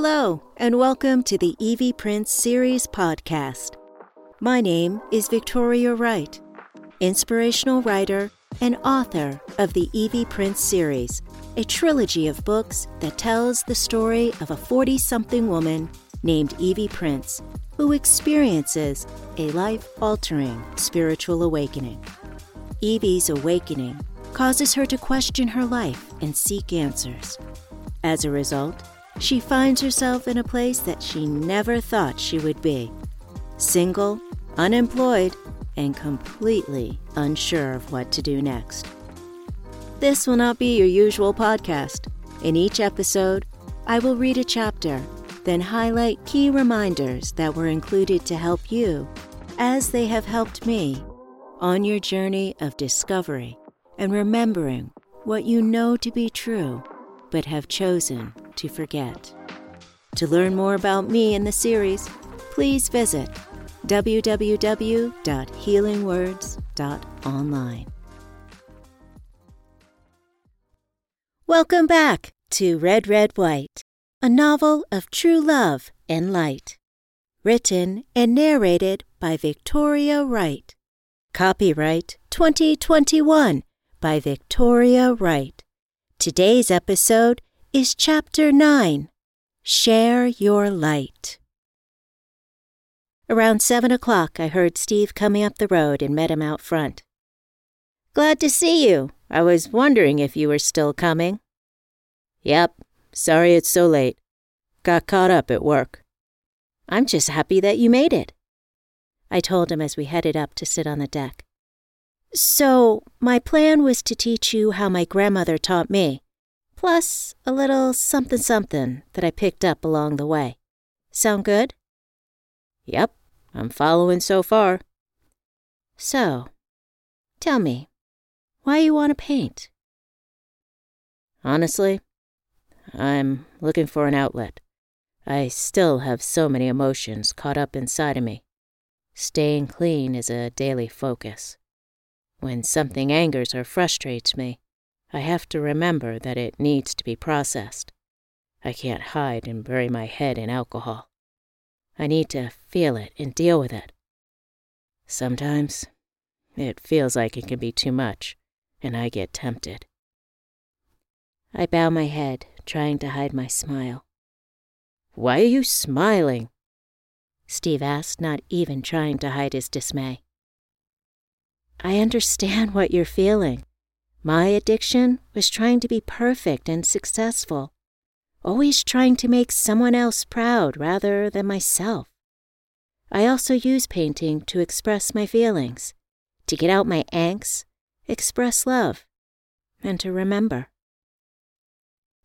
Hello, and welcome to the Evie Prince Series podcast. My name is Victoria Wright, inspirational writer and author of the Evie Prince series, a trilogy of books that tells the story of a 40 something woman named Evie Prince who experiences a life altering spiritual awakening. Evie's awakening causes her to question her life and seek answers. As a result, she finds herself in a place that she never thought she would be single, unemployed, and completely unsure of what to do next. This will not be your usual podcast. In each episode, I will read a chapter, then highlight key reminders that were included to help you, as they have helped me, on your journey of discovery and remembering what you know to be true but have chosen to forget. To learn more about me in the series, please visit www.healingwords.online. Welcome back to Red, Red, White, a novel of true love and light. Written and narrated by Victoria Wright. Copyright 2021 by Victoria Wright. Today's episode is Chapter 9 Share Your Light. Around seven o'clock, I heard Steve coming up the road and met him out front. Glad to see you. I was wondering if you were still coming. Yep. Sorry it's so late. Got caught up at work. I'm just happy that you made it. I told him as we headed up to sit on the deck. So, my plan was to teach you how my grandmother taught me, plus a little something something that I picked up along the way. Sound good? Yep, I'm following so far. So, tell me, why you want to paint? Honestly, I'm looking for an outlet. I still have so many emotions caught up inside of me. Staying clean is a daily focus. When something angers or frustrates me, I have to remember that it needs to be processed. I can't hide and bury my head in alcohol. I need to feel it and deal with it. Sometimes it feels like it can be too much, and I get tempted. I bow my head, trying to hide my smile. Why are you smiling? Steve asked, not even trying to hide his dismay. I understand what you're feeling. My addiction was trying to be perfect and successful, always trying to make someone else proud rather than myself. I also use painting to express my feelings, to get out my angst, express love, and to remember.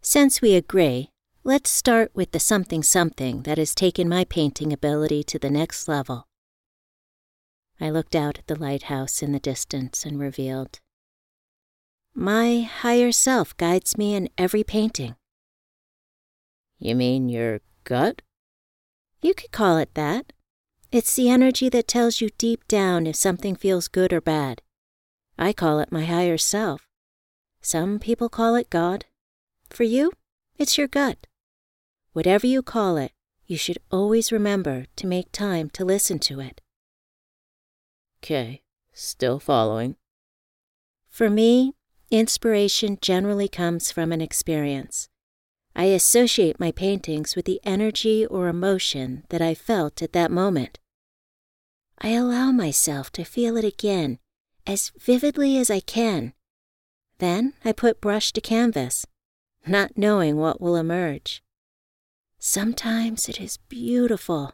Since we agree, let's start with the something something that has taken my painting ability to the next level. I looked out at the lighthouse in the distance and revealed. My higher self guides me in every painting. You mean your gut? You could call it that. It's the energy that tells you deep down if something feels good or bad. I call it my higher self. Some people call it God. For you, it's your gut. Whatever you call it, you should always remember to make time to listen to it. Okay, still following. For me, inspiration generally comes from an experience. I associate my paintings with the energy or emotion that I felt at that moment. I allow myself to feel it again as vividly as I can. Then I put brush to canvas, not knowing what will emerge. Sometimes it is beautiful.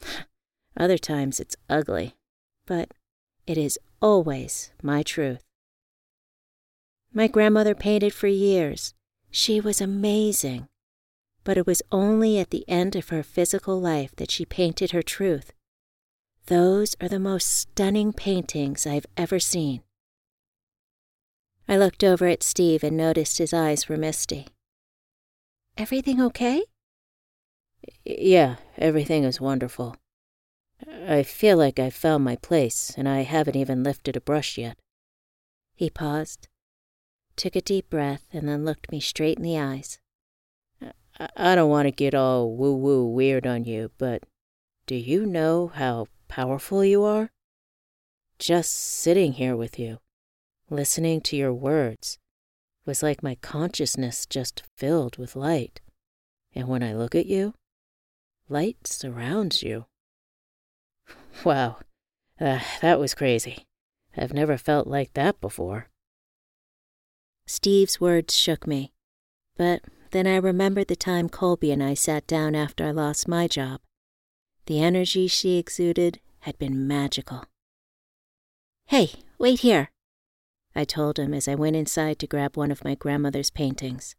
Other times it's ugly but it is always my truth. My grandmother painted for years. She was amazing. But it was only at the end of her physical life that she painted her truth. Those are the most stunning paintings I've ever seen. I looked over at Steve and noticed his eyes were misty. Everything okay? Yeah, everything is wonderful. I feel like I've found my place, and I haven't even lifted a brush yet. He paused, took a deep breath, and then looked me straight in the eyes. I, don't want to get all woo woo weird on you, but do you know how powerful you are? Just sitting here with you, listening to your words, was like my consciousness just filled with light. And when I look at you, light surrounds you. Wow, uh, that was crazy. I've never felt like that before. Steve's words shook me, but then I remembered the time Colby and I sat down after I lost my job. The energy she exuded had been magical. Hey, wait here, I told him as I went inside to grab one of my grandmother's paintings.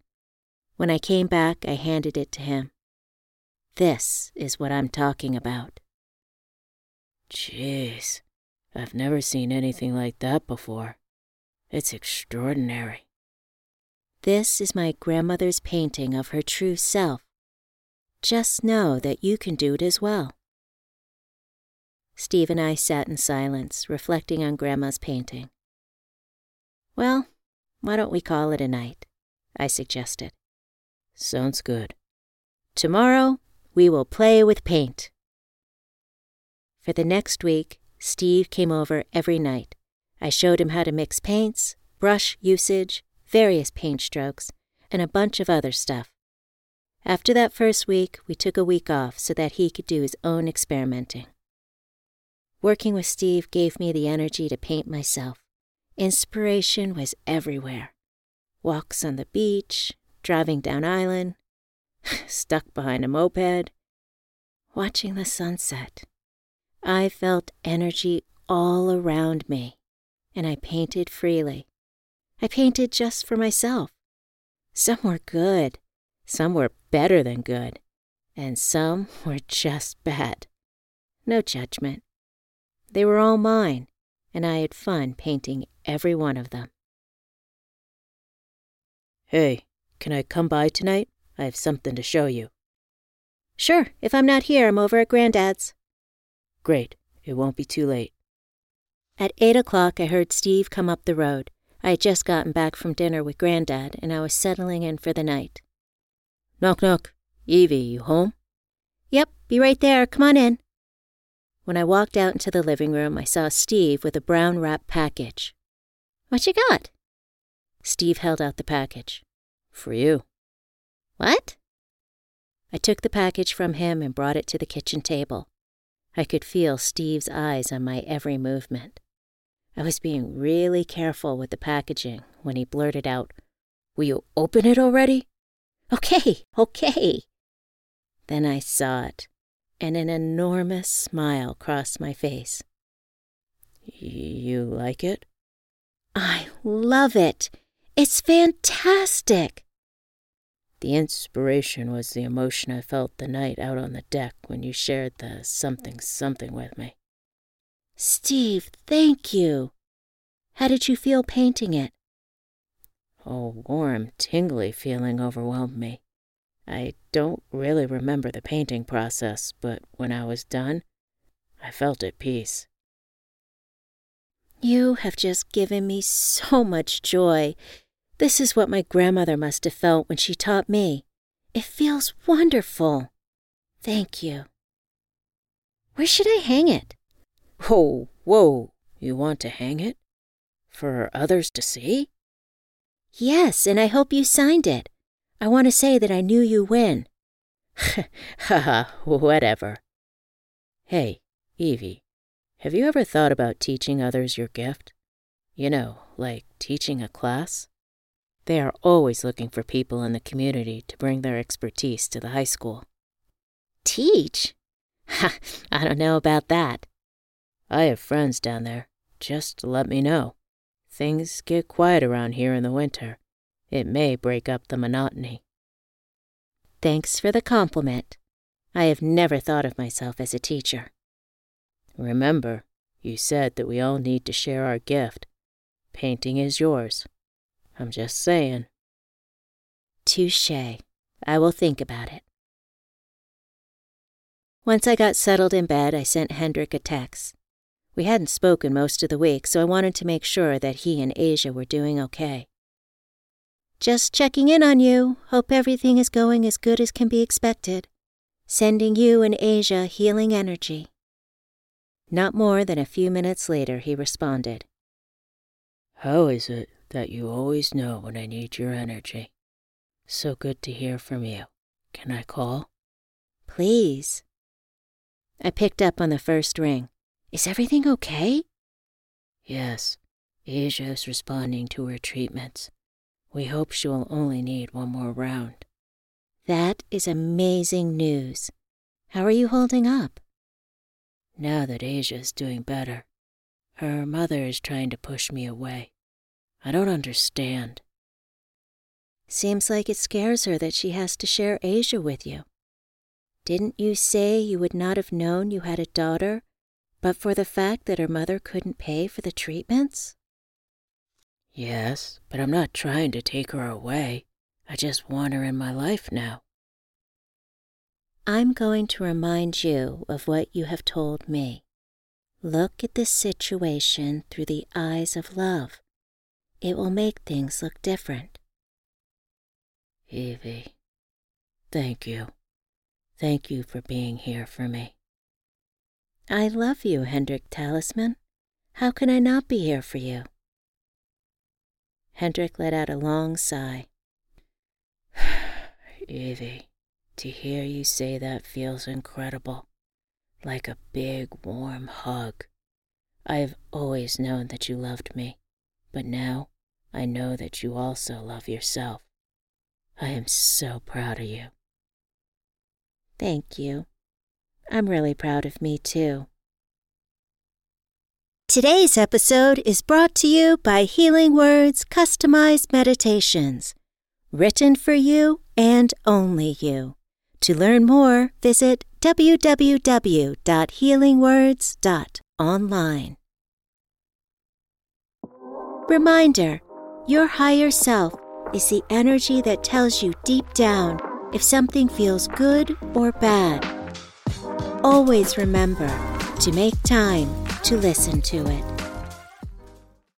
When I came back, I handed it to him. This is what I'm talking about. Jeez, I've never seen anything like that before. It's extraordinary. This is my grandmother's painting of her true self. Just know that you can do it as well. Steve and I sat in silence, reflecting on Grandma's painting. Well, why don't we call it a night? I suggested. Sounds good. Tomorrow, we will play with paint. For the next week, Steve came over every night. I showed him how to mix paints, brush usage, various paint strokes, and a bunch of other stuff. After that first week, we took a week off so that he could do his own experimenting. Working with Steve gave me the energy to paint myself. Inspiration was everywhere. Walks on the beach, driving down island, stuck behind a moped, watching the sunset. I felt energy all around me, and I painted freely. I painted just for myself. Some were good, some were better than good, and some were just bad. No judgment. They were all mine, and I had fun painting every one of them. Hey, can I come by tonight? I have something to show you. Sure, if I'm not here, I'm over at Granddad's. Great, it won't be too late. At eight o'clock, I heard Steve come up the road. I had just gotten back from dinner with Granddad, and I was settling in for the night. Knock, knock. Evie, you home? Yep, be right there. Come on in. When I walked out into the living room, I saw Steve with a brown wrap package. What you got? Steve held out the package. For you. What? I took the package from him and brought it to the kitchen table. I could feel Steve's eyes on my every movement. I was being really careful with the packaging when he blurted out, Will you open it already? Okay, okay. Then I saw it, and an enormous smile crossed my face. You like it? I love it. It's fantastic. The inspiration was the emotion I felt the night out on the deck when you shared the something something with me. Steve, thank you. How did you feel painting it? A warm, tingly feeling overwhelmed me. I don't really remember the painting process, but when I was done, I felt at peace. You have just given me so much joy. This is what my grandmother must have felt when she taught me. It feels wonderful. Thank you. Where should I hang it? Whoa, whoa, you want to hang it? For others to see? Yes, and I hope you signed it. I want to say that I knew you when. Ha ha, whatever. Hey, Evie, have you ever thought about teaching others your gift? You know, like teaching a class? They are always looking for people in the community to bring their expertise to the high school. Teach? Ha, I don't know about that. I have friends down there. Just let me know. Things get quiet around here in the winter. It may break up the monotony. Thanks for the compliment. I have never thought of myself as a teacher. Remember, you said that we all need to share our gift. Painting is yours. I'm just saying. Touche. I will think about it. Once I got settled in bed, I sent Hendrick a text. We hadn't spoken most of the week, so I wanted to make sure that he and Asia were doing okay. Just checking in on you. Hope everything is going as good as can be expected. Sending you and Asia healing energy. Not more than a few minutes later, he responded. How is it that you always know when I need your energy? So good to hear from you. Can I call? Please. I picked up on the first ring. Is everything okay? Yes. Asia is responding to her treatments. We hope she will only need one more round. That is amazing news. How are you holding up? Now that Asia is doing better, her mother is trying to push me away. I don't understand. Seems like it scares her that she has to share Asia with you. Didn't you say you would not have known you had a daughter but for the fact that her mother couldn't pay for the treatments? Yes, but I'm not trying to take her away. I just want her in my life now. I'm going to remind you of what you have told me. Look at this situation through the eyes of love. It will make things look different. Evie, thank you. Thank you for being here for me. I love you, Hendrick Talisman. How can I not be here for you? Hendrick let out a long sigh. Evie, to hear you say that feels incredible, like a big warm hug. I have always known that you loved me, but now I know that you also love yourself. I am so proud of you. Thank you. I'm really proud of me too. Today's episode is brought to you by Healing Words Customized Meditations, written for you and only you. To learn more, visit www.healingwords.online. Reminder Your higher self is the energy that tells you deep down if something feels good or bad. Always remember to make time to listen to it.